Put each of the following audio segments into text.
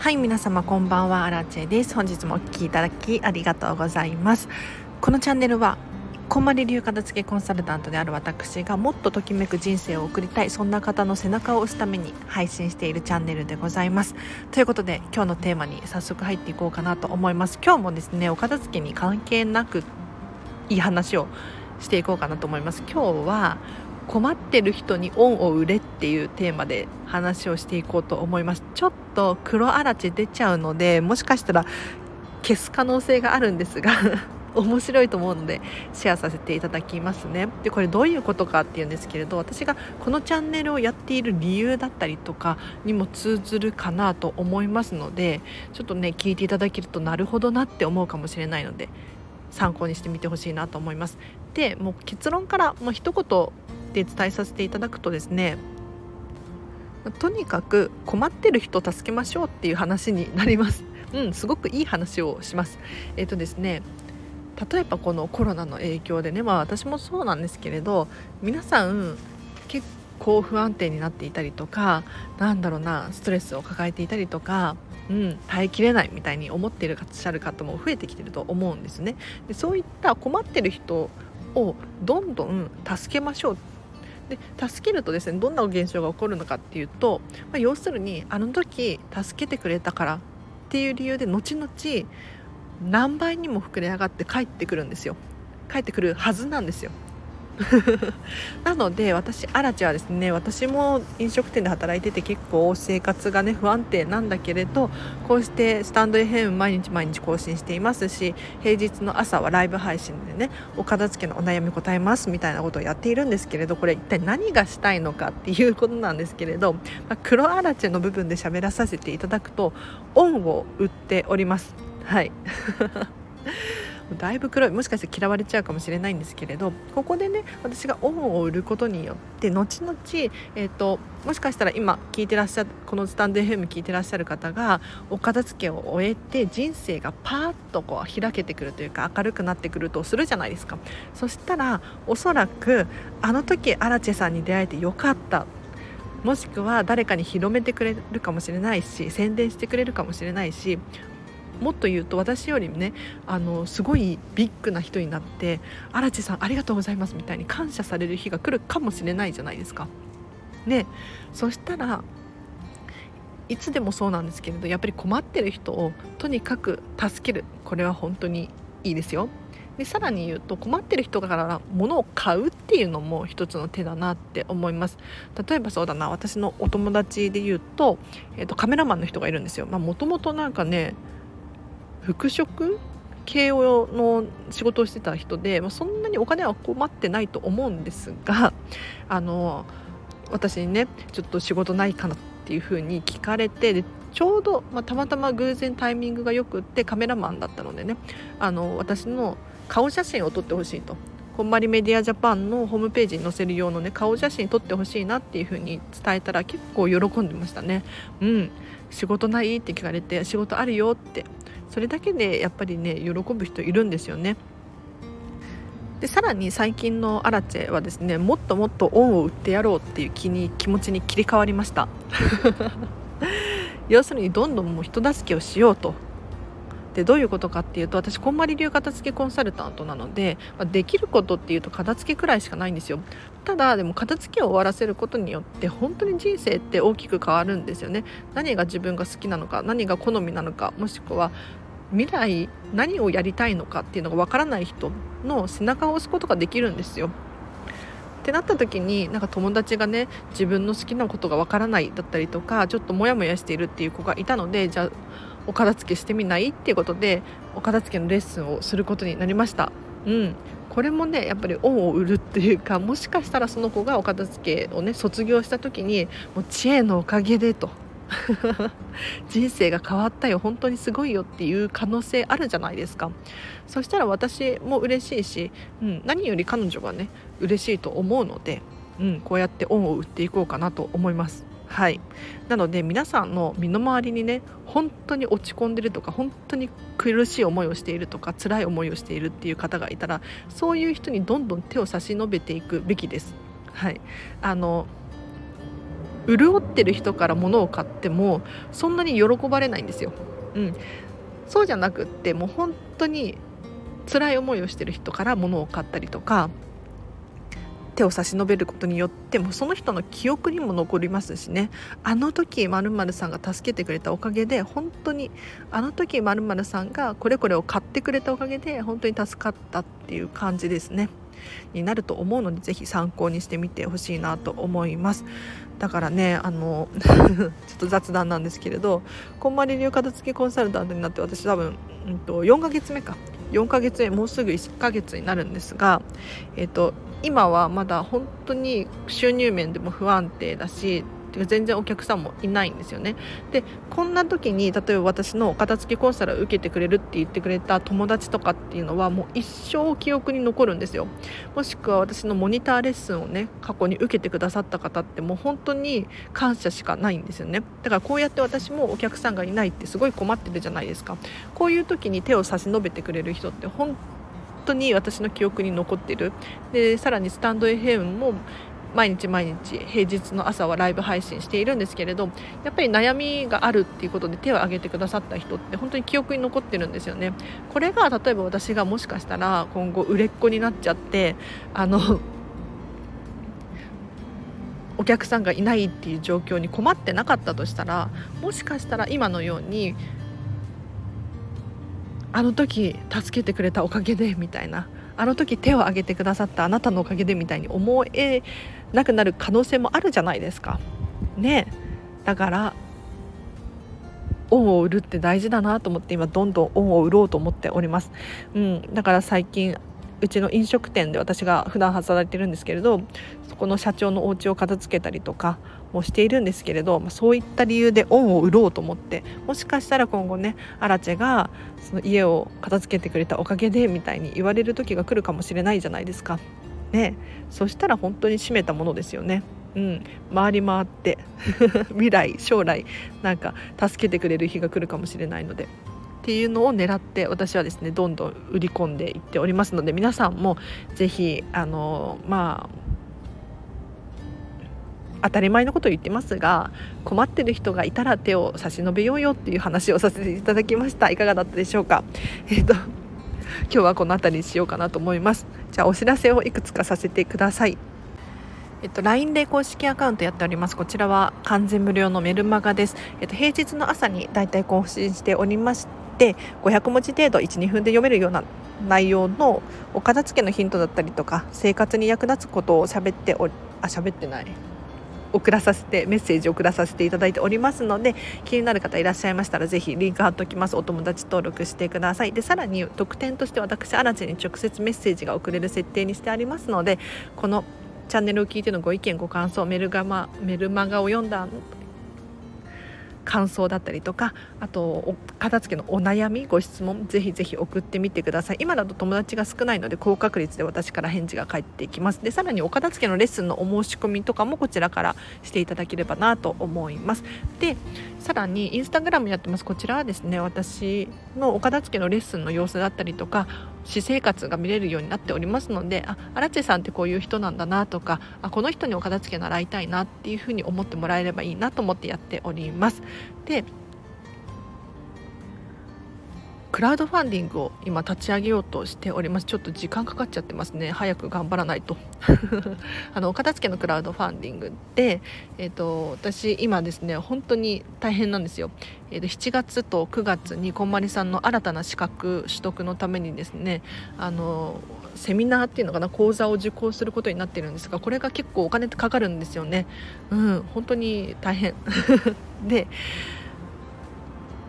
はい皆様こんばんは。アラチェです。本日もお聴きいただきありがとうございます。このチャンネルはこんまり流片付けコンサルタントである私がもっとときめく人生を送りたいそんな方の背中を押すために配信しているチャンネルでございます。ということで今日のテーマに早速入っていこうかなと思います。今日もですねお片付けに関係なくいい話をしていこうかなと思います。今日は困ってる人に恩を売れっていうテーマで話をしていこうと思います。ちょっと黒あらち出ちゃうのでもしかしたら消す可能性があるんですが 面白いと思うのでシェアさせていただきますね。でこれどういうことかっていうんですけれど私がこのチャンネルをやっている理由だったりとかにも通ずるかなと思いますのでちょっとね聞いていただけるとなるほどなって思うかもしれないので参考にしてみてほしいなと思います。でもう結論からもう一言で伝えさせていただくとですねとにかく困ってる人助けましょうっていう話になります。うん、すごくいい話をします。えっ、ー、とですね、例えばこのコロナの影響でね、まあ私もそうなんですけれど、皆さん結構不安定になっていたりとか、なんだろうな、ストレスを抱えていたりとか、うん、耐えきれないみたいに思っていらっしゃる方も増えてきてると思うんですね。でそういった困ってる人をどんどん助けましょうで助けるとですねどんな現象が起こるのかっていうと、まあ、要するにあの時助けてくれたからっていう理由で後々何倍にも膨れ上がって帰ってくるんですよ。帰ってくるはずなんですよ。なので私アラチはですね私も飲食店で働いてて結構生活がね不安定なんだけれどこうしてスタンド FM 毎日毎日更新していますし平日の朝はライブ配信でねお片付けのお悩み答えますみたいなことをやっているんですけれどこれ一体何がしたいのかっていうことなんですけれど、まあ、黒アラチの部分で喋らさせていただくと恩を売っております。はい。だいぶ黒いもしかして嫌われちゃうかもしれないんですけれどここでね私が恩を売ることによって後々、えーと、もしかしたら今聞いてらっしゃるこのスタンド FM 聞いてらっしゃる方がお片付けを終えて人生がパーッとこう開けてくるというか明るくなってくるとするじゃないですか。そしたらおそらくあの時アラチェさんに出会えてよかった。もしくは誰かに広めてくれるかもしれないし宣伝してくれるかもしれないしもっと言うと私よりもねあのすごいビッグな人になって「荒地さんありがとうございます」みたいに感謝される日が来るかもしれないじゃないですか。ねそしたらいつでもそうなんですけれどやっぱり困ってる人をとにかく助けるこれは本当にいいですよ。でさらに言うと困ってる人から物を買うっていうのも一つの手だなって思います例えばそうだな私のお友達で言うと,、えーと、カメラマンの人がいるんですよもともとなんかね服飾系の仕事をしてた人で、まあ、そんなにお金は困ってないと思うんですが あの私にねちょっと仕事ないかなっていうふうに聞かれてでちょうど、まあ、たまたま偶然タイミングがよくってカメラマンだったのでねあの私の顔写真を撮ってほしいと。こんまりメディアジャパンのホームページに載せる用のね顔写真撮ってほしいなっていう風に伝えたら結構喜んでましたね。うん。仕事ないって聞かれて仕事あるよって。それだけでやっぱりね喜ぶ人いるんですよね。でさらに最近のアラチェはですねもっともっと恩を売ってやろうっていう気に気持ちに切り替わりました。要するにどんどんもう人助けをしようと。でどういうことかっていうと私こんまり流片付けコンサルタントなので、まあ、できることっていうと片付けくらいしかないんですよ。ただでも片付けを終わらせることによって本当に人生って大きく変わるんですよね。何が自分が好きなのか何が好みなのかもしくは未来何をやりたいのかっていうのがわからない人の背中を押すことができるんですよ。ってなった時になんか友達がね自分の好きなことがわからないだったりとかちょっとモヤモヤしているっていう子がいたのでじゃあお片付けしてみない？っていうことでお片付けのレッスンをすることになりました。うん。これもねやっぱり恩を売るっていうかもしかしたらその子がお片付けをね卒業した時にもう知恵のおかげでと。人生が変わったよ。本当にすごいよっていう可能性あるじゃないですか。そしたら私も嬉しいし、うん、何より彼女がね嬉しいと思うので、うん、こうやって恩を売っていこうかなと思います。はい。なので皆さんの身の回りにね本当に落ち込んでるとか本当に苦しい思いをしているとか辛い思いをしているっていう方がいたらそういう人にどんどん手を差し伸べていくべきです。はい。あの潤ってる人から物を買ってもそんなに喜ばれないんですよ。うん、そうじゃなくってもう本当に辛い思いをしてる人から物を買ったりとか手を差し伸べることによってもその人の記憶にも残りますしね。あの時まるさんが助けてくれたおかげで本当にあの時まるさんがこれこれを買ってくれたおかげで本当に助かったっていう感じですね。になると思うのでぜひ参考にしてみてほしいなと思います。だからねあの ちょっと雑談なんですけれどこんまり流片付けコンサルタントになって私多分、うん、と4ヶ月目か。4ヶ月もうすぐ1ヶ月になるんですが、えーと、今はまだ本当に収入面でも不安定だしてか全然お客さんもいないんですよね。でこんな時に例えば私のお片付けコンサルを受けてくれるって言ってくれた友達とかっていうのはもう一生記憶に残るんですよ。もしくは私のモニターレッスンをね過去に受けてくださった方ってもう本当に感謝しかないんですよね。だからこうやって私もお客さんがいないってすごい困ってるじゃないですか。こういう時に手を差し伸べてくれる人って本当に私の記憶に残ってる。でさらにスタンド FM も毎日毎日平日の朝はライブ配信しているんですけれどやっぱり悩みがあるっていうことで手を挙げてくださった人って本当に記憶に残ってるんですよね。これが例えば私がもしかしたら今後売れっ子になっちゃってあのお客さんがいないっていう状況に困ってなかったとしたらもしかしたら今のようにあの時助けてくれたおかげでみたいなあの時手を挙げてくださったあなたのおかげでみたいに思えなくなる可能性もあるじゃないですか。ねだから恩を売るって大事だなと思って今どんどん恩を売ろうと思っております。うん、だから最近うちの飲食店で私が普段働いてるんですけれどそこの社長のお家を片付けたりとかもしているんですけれど、ま、そういった理由で恩を売ろうと思ってもしかしたら今後ねアラチェがその家を片付けてくれたおかげでみたいに言われる時が来るかもしれないじゃないですか。ね、そしたら本当に閉めたものですよね。うん、回り回って 未来将来なんか助けてくれる日が来るかもしれないので。っていうのを狙って私はですねどんどん売り込んでいっておりますので皆さんも是非あのまあ当たり前のことを言ってますが困ってる人がいたら手を差し伸べようよっていう話をさせていただきました。いかがだったでしょうか。えっ、ー、と今日はこの辺りにしようかなと思います。じゃあお知らせをいくつかさせてくださいえっと、LINE で公式アカウントやっております。こちらは完全無料のメルマガです。えっと、平日の朝にだいたい更新しておりまして、500文字程度1、2分で読めるような内容のお片付けのヒントだったりとか、生活に役立つことを喋っておりあ、喋ってない。送らさせてメッセージを送らさせていただいておりますので気になる方いらっしゃいましたらぜひリンク貼っておきます。お友達登録してください。でさらに特典として私アラチに直接メッセージが送れる設定にしてありますのでこのチャンネルを聞いてのご意見ご感想メルガマメルマガを読んだ感想だったりとかあと片付けのお悩みご質問ぜひぜひ送ってみてください。今だと友達が少ないので高確率で私から返事が返ってきます。でさらにお片付けのレッスンのお申し込みとかもこちらからしていただければなと思います。でさらにインスタグラムやってます。こちらはですね私のお片付けのレッスンの様子だったりとか私生活が見れるようになっておりますのであアラチェさんってこういう人なんだなとかあこの人にお片付け習いたいなっていうふうに思ってもらえればいいなと思ってやっております。でクラウドファンディングを今立ち上げようとしております。ちょっと時間かかっちゃってますね。早く頑張らないと。あの片付けのクラウドファンディングで、えーと、私今ですね本当に大変なんですよ、えーと、7月と9月にこんまりさんの新たな資格取得のためにですねあのセミナーっていうのかな講座を受講することになってるんですがこれが結構お金かかるんですよね。うん本当に大変。で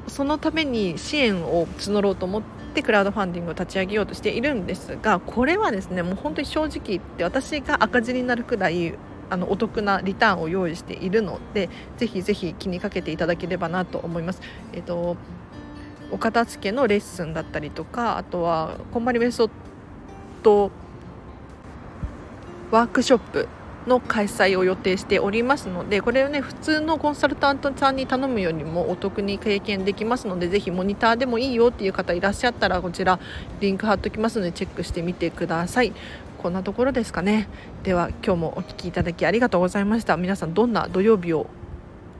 そのために支援を募ろうと思ってクラウドファンディングを立ち上げようとしているんですがこれはですねもう本当に正直言って私が赤字になるくらいあのお得なリターンを用意しているのでぜひぜひ気にかけていただければなと思います。えっとお片付けのレッスンだったりとかあとはこんまりメソッドワークショップの開催を予定しておりますのでこれをね普通のコンサルタントさんに頼むよりもお得に経験できますのでぜひモニターでもいいよっていう方いらっしゃったらこちらリンク貼っときますのでチェックしてみてください。こんなところですかねでは今日もお聴きいただきありがとうございました。皆さんどんな土曜日を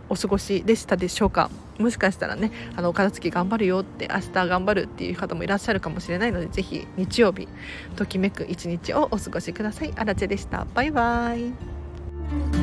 お過ごしでしたでしょうか？もしかしたらねあの片付け頑張るよって明日頑張るっていう方もいらっしゃるかもしれないのでぜひ日曜日ときめく一日をお過ごしください。あらでした。バイバイ。